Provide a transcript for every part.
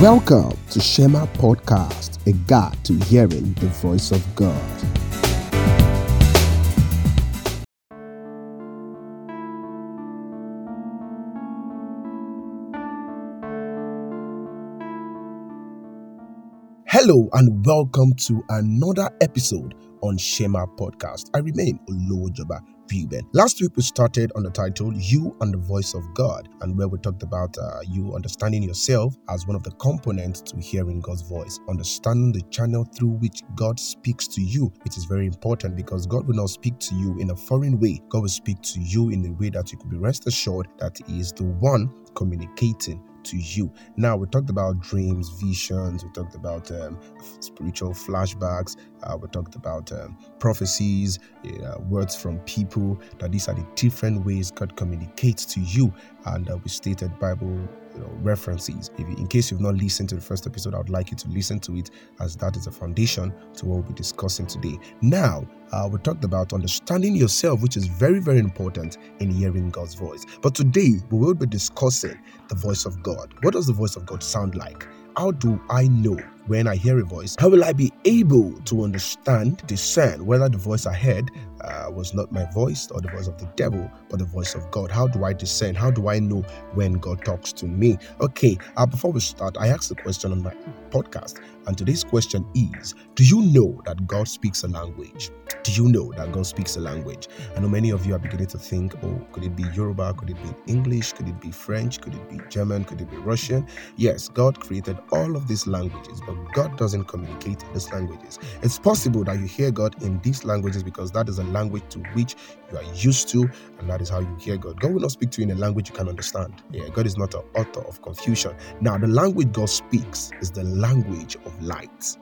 Welcome to Shema Podcast, a guide to hearing the voice of God. Hello and welcome to another episode on Shema Podcast. I remain Olowojoba Buben. Last week we started on the title You and the Voice of God, and where we talked about uh, you understanding yourself as one of the components to hearing God's voice, understanding the channel through which God speaks to you, which is very important because God will not speak to you in a foreign way. God will speak to you in a way that you could be rest assured that He is the one communicating to you. Now, we talked about dreams, visions, we talked about um, spiritual flashbacks, uh, we talked about um, prophecies, uh, words from people, that these are the different ways God communicates to you. And uh, we stated Bible you know, references. If you, in case you've not listened to the first episode, I would like you to listen to it as that is a foundation to what we'll be discussing today. Now, uh, we talked about understanding yourself, which is very, very important in hearing God's voice. But today, we will be discussing the voice of God. What does the voice of God sound like? How do I know when I hear a voice? How will I be able to understand, discern whether the voice I heard uh, was not my voice or the voice of the devil, but the voice of God? How do I discern? How do I know when God talks to me? Okay, uh, before we start, I asked a question on my podcast, and today's question is Do you know that God speaks a language? Do you know that God speaks a language? I know many of you are beginning to think, oh, could it be Yoruba? Could it be English? Could it be French? Could it be German? Could it be Russian? Yes, God created all of these languages, but God doesn't communicate in these languages. It's possible that you hear God in these languages because that is a language to which you are used to, and that is how you hear God. God will not speak to you in a language you can understand. Yeah, God is not an author of confusion. Now, the language God speaks is the language of light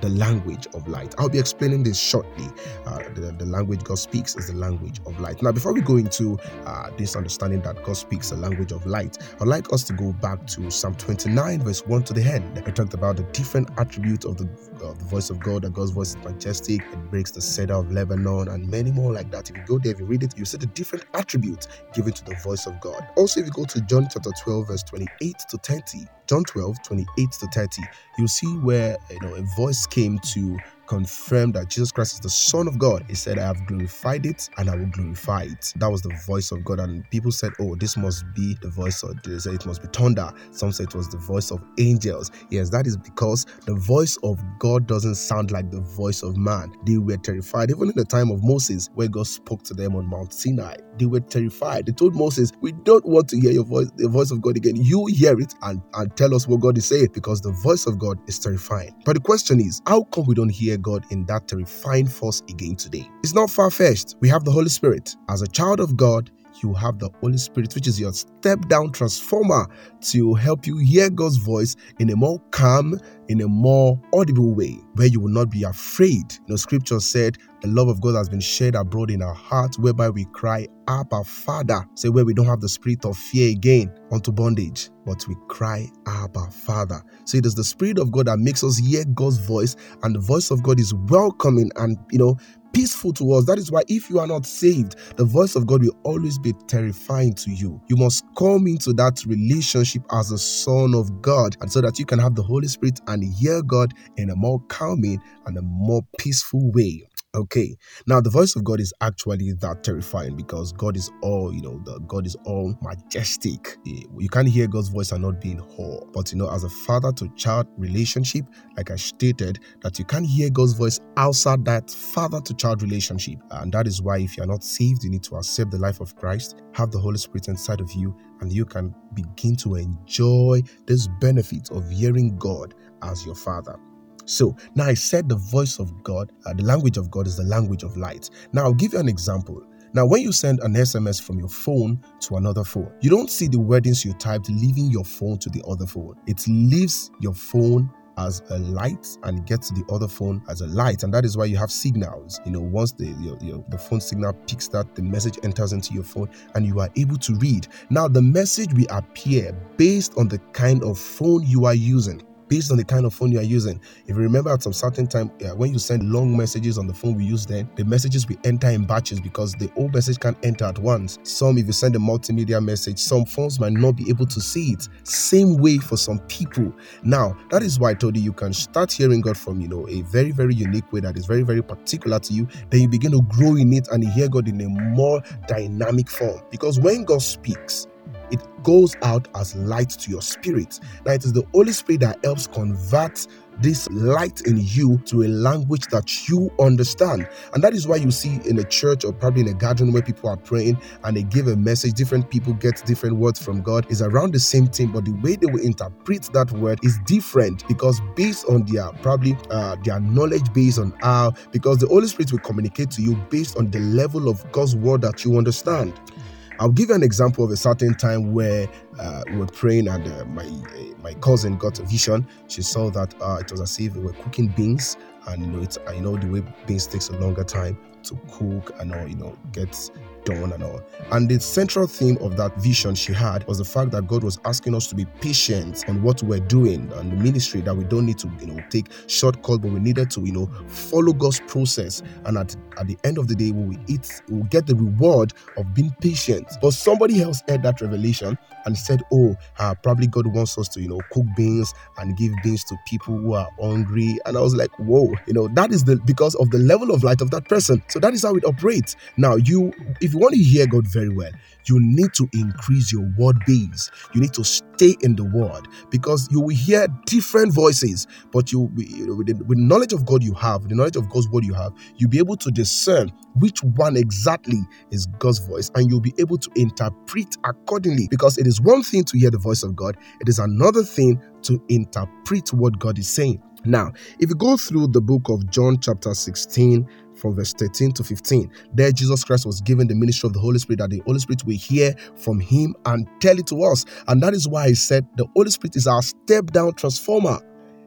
the language of light. I'll be explaining this shortly. Uh, the, the, language God speaks is the language of light. Now, before we go into uh, this understanding that God speaks the language of light, I'd like us to go back to Psalm 29, verse 1 to the end. I talked about the different attributes of the, of the voice of God, that God's voice is majestic, it breaks the cedar of Lebanon, and many more like that. If you go there, if you read it, you see the different attributes given to the voice of God. Also, if you go to John chapter 12, verse 28 to 30, John 12, 28 to 30, you'll see where you know a voice came to confirmed that Jesus Christ is the Son of God. He said, I have glorified it and I will glorify it. That was the voice of God. And people said, Oh, this must be the voice of they said it must be thunder. Some said it was the voice of angels. Yes, that is because the voice of God doesn't sound like the voice of man. They were terrified. Even in the time of Moses, where God spoke to them on Mount Sinai, they were terrified. They told Moses, We don't want to hear your voice, the voice of God again. You hear it and, and tell us what God is saying because the voice of God is terrifying. But the question is, how come we don't hear God in that terrifying force again today. It's not far fetched. We have the Holy Spirit. As a child of God, you have the Holy Spirit, which is your step down transformer to help you hear God's voice in a more calm, in a more audible way, where you will not be afraid. You know, scripture said, The love of God has been shed abroad in our hearts, whereby we cry, Abba, Father. Say, where we don't have the spirit of fear again unto bondage, but we cry, Abba, Father. So it is the Spirit of God that makes us hear God's voice, and the voice of God is welcoming and, you know, peaceful to us. That is why if you are not saved, the voice of God will always be terrifying to you. You must come into that relationship as a son of God, and so that you can have the Holy Spirit and hear God in a more calming and a more peaceful way. Okay. Now the voice of God is actually that terrifying because God is all, you know, the God is all majestic. Eh, you can't hear God's voice and not be in awe. But you know, as a father to child relationship, like I stated, that you can't hear God's voice outside that father to child relationship. And that is why if you're not saved, you need to accept the life of Christ, have the Holy Spirit inside of you, and you can begin to enjoy this benefit of hearing God as your father. So now I said the voice of God, uh, the language of God is the language of light. Now I'll give you an example. Now, when you send an SMS from your phone to another phone, you don't see the wordings you typed leaving your phone to the other phone. It leaves your phone as a light and gets to the other phone as a light and that is why you have signals you know once the your, your, the phone signal picks that the message enters into your phone and you are able to read now the message will appear based on the kind of phone you are using based on the kind of phone you are using. If you remember at some certain time, yeah, when you send long messages on the phone we use then, the messages will enter in batches because the old message can't enter at once. Some, if you send a multimedia message, some phones might not be able to see it. Same way for some people. Now, that is why I told you you can start hearing God from, you know, a very, very unique way that is very, very particular to you. Then you begin to grow in it and you hear God in a more dynamic form. Because when God speaks, it goes out as light to your spirit. Now, it is the Holy Spirit that helps convert this light in you to a language that you understand. And that is why you see in a church or probably in a garden where people are praying and they give a message, different people get different words from God, is around the same thing, but the way they will interpret that word is different because based on their probably uh, their knowledge based on how, because the Holy Spirit will communicate to you based on the level of God's word that you understand. I'll give you an example of a certain time where uh, we're praying and uh, my my cousin got a vision. She saw that uh, it was as if we were cooking beans, and you know it's you know the way beans takes a longer time to cook and all you know gets done and all. And the central theme of that vision she had was the fact that God was asking us to be patient on what we're doing and the ministry that we don't need to, you know, take shortcut, but we needed to, you know, follow God's process. And at, at the end of the day, we will eat, we will get the reward of being patient. But somebody else heard that revelation and said, Oh, uh, probably God wants us to, you know, cook beans and give beans to people who are hungry. And I was like, Whoa, you know, that is the because of the level of light of that person. So that is how it operates. Now, you, if you want to hear God very well, you need to increase your word base. You need to stay in the word because you will hear different voices, but you, with, the, with the knowledge of God you have, the knowledge of God's word you have, you'll be able to discern which one exactly is God's voice and you'll be able to interpret accordingly because it is one thing to hear the voice of God, it is another thing to interpret what God is saying. Now, if you go through the book of John, chapter 16, from verse 13 to 15. There, Jesus Christ was given the ministry of the Holy Spirit that the Holy Spirit will hear from Him and tell it to us. And that is why He said the Holy Spirit is our step down transformer.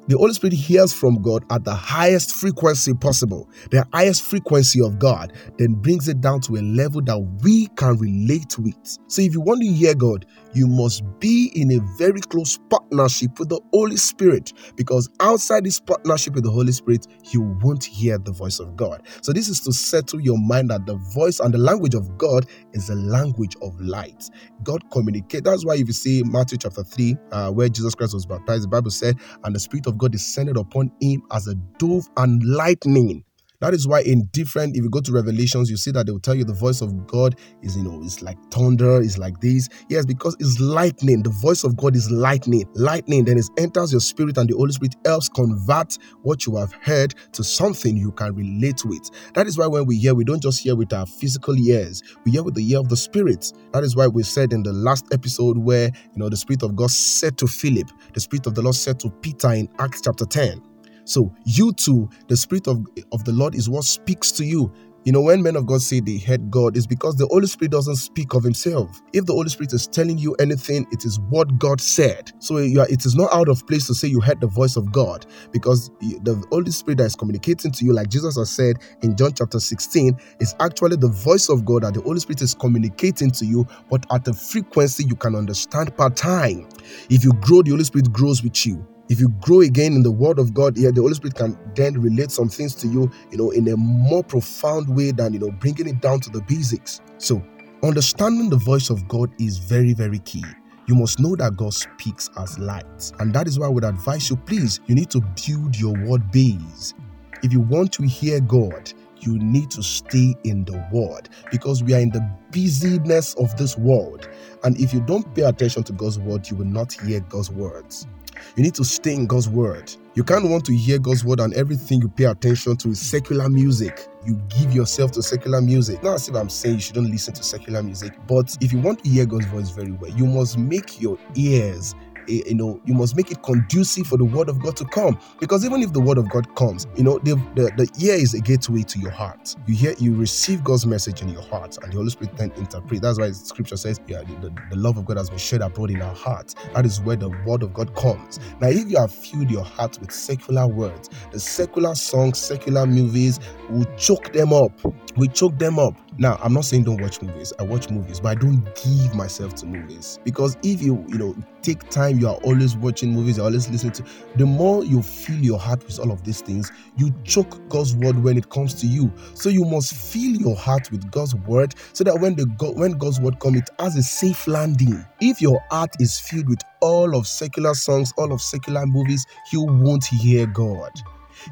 The Holy Spirit hears from God at the highest frequency possible, the highest frequency of God, then brings it down to a level that we can relate with. So, if you want to hear God, you must be in a very close partnership with the Holy Spirit because outside this partnership with the Holy Spirit, you won't hear the voice of God. So, this is to settle your mind that the voice and the language of God is a language of light. God communicates. That's why if you see Matthew chapter 3, uh, where Jesus Christ was baptized, the Bible said, and the Spirit of God descended upon him as a dove and lightning. That is why in different, if you go to Revelations, you see that they will tell you the voice of God is, you know, it's like thunder, it's like this. Yes, because it's lightning. The voice of God is lightning. Lightning then it enters your spirit, and the Holy Spirit helps convert what you have heard to something you can relate with. That is why when we hear, we don't just hear with our physical ears, we hear with the ear of the Spirit. That is why we said in the last episode where you know the Spirit of God said to Philip, the Spirit of the Lord said to Peter in Acts chapter 10 so you too, the Spirit of, of the Lord is what speaks to you. You know, when men of God say they heard God, it's because the Holy Spirit doesn't speak of himself. If the Holy Spirit is telling you anything, it is what God said. So are, it is not out of place to say you heard the voice of God because the Holy Spirit that is communicating to you, like Jesus has said in John chapter 16, is actually the voice of God that the Holy Spirit is communicating to you, but at a frequency you can understand per time. If you grow, the Holy Spirit grows with you if you grow again in the word of god yeah the holy spirit can then relate some things to you you know in a more profound way than you know bringing it down to the basics so understanding the voice of god is very very key you must know that God speaks as light. And that is why I would advise you, please, you need to build your word base. If you want to hear God, you need to stay in the word because we are in the busyness of this world. And if you don't pay attention to God's word, you will not hear God's words. You need to stay in God's word. You can't want to hear God's word and everything you pay attention to is secular music. You give yourself to secular music. Not as if I'm saying you shouldn't listen to secular music, but if you want to hear God's voice very well, you must make your ears Eh, you know you must make it conducive for the word of god to come. Because even if the word of god comes you know the, the, the ear is a gateway to your heart. You hear you receive god's message in your heart and the holy spirit then interpret that's why scripture says yeah the, the love of god has been shed abroad in our heart that is where the word of god comes. Now if you have filled your heart with secular words the secular songs secular movies will choke them up. We choke them up Now, I'm not saying don't watch movies. I watch movies, but I don't give myself to movies because if you, you know, take time, you are always watching movies, you're always listening to, the more you fill your heart with all of these things, you choke God's word when it comes to you. So you must fill your heart with God's word so that when the God, when God's word comes, it has a safe landing. If your heart is filled with all of secular songs, all of secular movies, you won't hear God.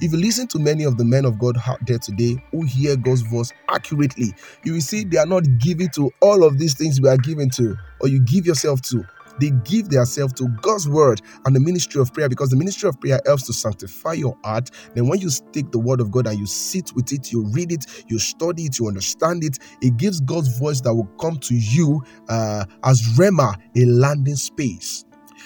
If you listen to many of the men of God out there today who hear God's voice accurately, you will see they are not giving to all of these things we are given to, or you give yourself to. They give themselves to God's word and the ministry of prayer because the ministry of prayer helps to sanctify your heart. Then, when you take the word of God and you sit with it, you read it, you study it, you understand it, it gives God's voice that will come to you uh, as Rhema, a landing space.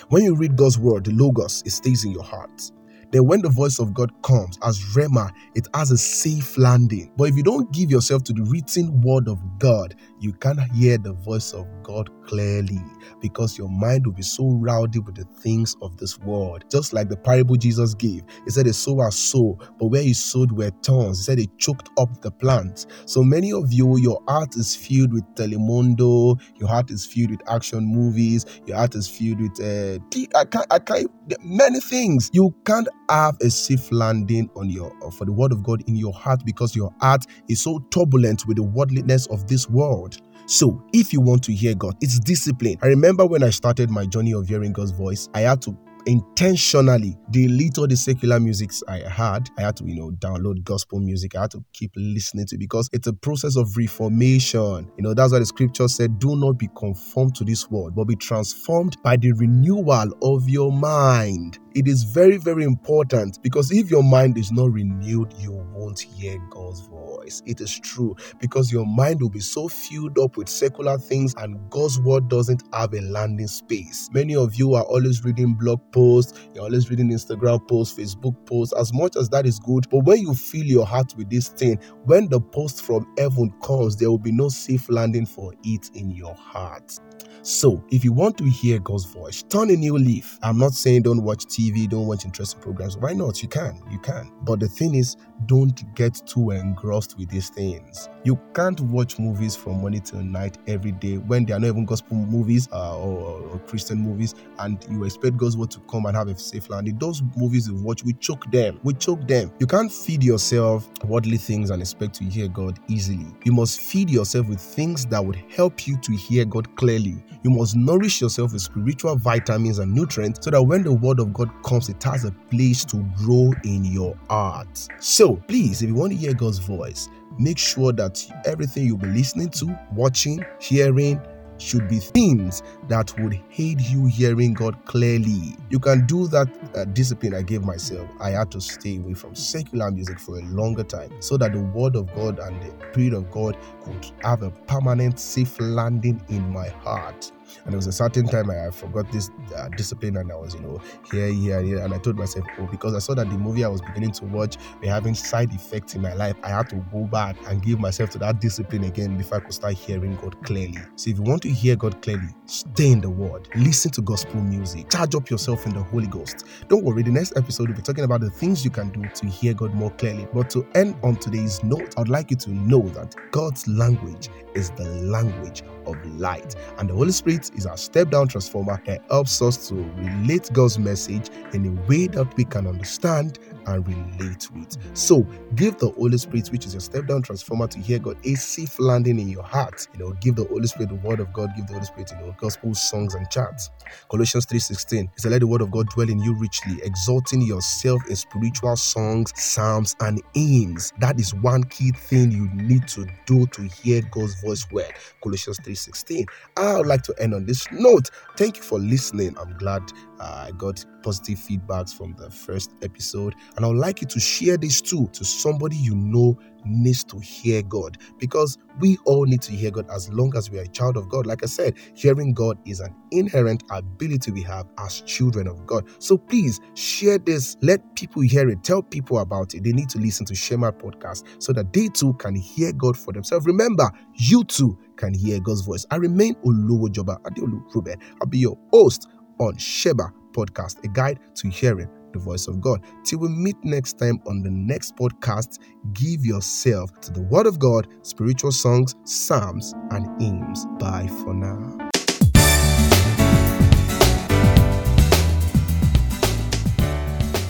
When you read God's word, the Logos, it stays in your heart. Then, when the voice of God comes as Rhema, it has a safe landing. But if you don't give yourself to the written word of God, you can't hear the voice of God clearly because your mind will be so rowdy with the things of this world. Just like the parable Jesus gave, he said, A sower sow, but where he sowed were thorns. He said, He choked up the plants. So many of you, your heart is filled with Telemundo, your heart is filled with action movies, your heart is filled with uh, I can't, I can't, many things. You can't have a safe landing on your for the word of God in your heart because your heart is so turbulent with the worldliness of this world. So, if you want to hear God, it's discipline. I remember when I started my journey of hearing God's voice, I had to intentionally delete all the secular music I had. I had to, you know, download gospel music. I had to keep listening to because it's a process of reformation. You know, that's why the scripture said, Do not be conformed to this world, but be transformed by the renewal of your mind. It is very, very important because if your mind is not renewed, you won't hear God's voice. It is true because your mind will be so filled up with secular things and God's word doesn't have a landing space. Many of you are always reading blog posts, you're always reading Instagram posts, Facebook posts, as much as that is good. But when you fill your heart with this thing, when the post from heaven comes, there will be no safe landing for it in your heart. So, if you want to hear God's voice, turn a new leaf. I'm not saying don't watch TV, don't watch interesting programs. Why not? You can, you can. But the thing is, don't get too engrossed with these things. You can't watch movies from morning till night every day when they are not even gospel movies uh, or, or, Christian movies, and you expect God's word to come and have a safe landing. Those movies you watch, we choke them. We choke them. You can't feed yourself worldly things and expect to hear God easily. You must feed yourself with things that would help you to hear God clearly. You must nourish yourself with spiritual vitamins and nutrients so that when the word of God comes, it has a place to grow in your heart. So, please, if you want to hear God's voice, make sure that everything you'll be listening to, watching, hearing, should be things that would aid you hearing God clearly. You can do that uh, discipline I gave myself. I had to stay away from secular music for a longer time so that the Word of God and the Spirit of God could have a permanent, safe landing in my heart. And there was a certain time I, I forgot this uh, discipline and I was, you know, here, here, here. And I told myself, oh, because I saw that the movie I was beginning to watch were having side effects in my life, I had to go back and give myself to that discipline again before I could start hearing God clearly. So if you want to hear God clearly, stay in the Word, listen to gospel music, charge up yourself in the Holy Ghost. Don't worry, the next episode we'll be talking about the things you can do to hear God more clearly. But to end on today's note, I would like you to know that God's language is the language of light. And the Holy Spirit is our step down transformer that helps us to relate God's message in a way that we can understand and relate with. So give the Holy Spirit, which is your step down transformer, to hear God a safe landing in your heart. You know, give the Holy Spirit the word of God, give the Holy Spirit, you know, gospel songs and chants. Colossians 3:16 is let the word of God dwell in you richly, exalting yourself in spiritual songs, psalms, and hymns. That is one key thing you need to do to hear God's voice well. Colossians 3:16. I would like to end on this note. Thank you for listening. I'm glad uh, I got positive feedbacks from the first episode, and I would like you to share this too to somebody you know needs to hear God because we all need to hear God as long as we are a child of God. Like I said, hearing God is an inherent ability we have as children of God. So please share this, let people hear it, tell people about it. They need to listen to Shema podcast so that they too can hear God for themselves. Remember, you too can hear God's voice. I remain Oluwojoba Adeolu Ruben. I'll be your host on Shema podcast, a guide to hearing the voice of God. Till we meet next time on the next podcast, give yourself to the Word of God, spiritual songs, psalms, and hymns. Bye for now.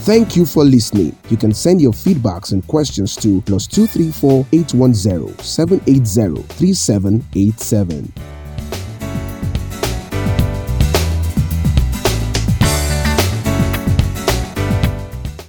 Thank you for listening. You can send your feedbacks and questions to plus 234 810 780 3787.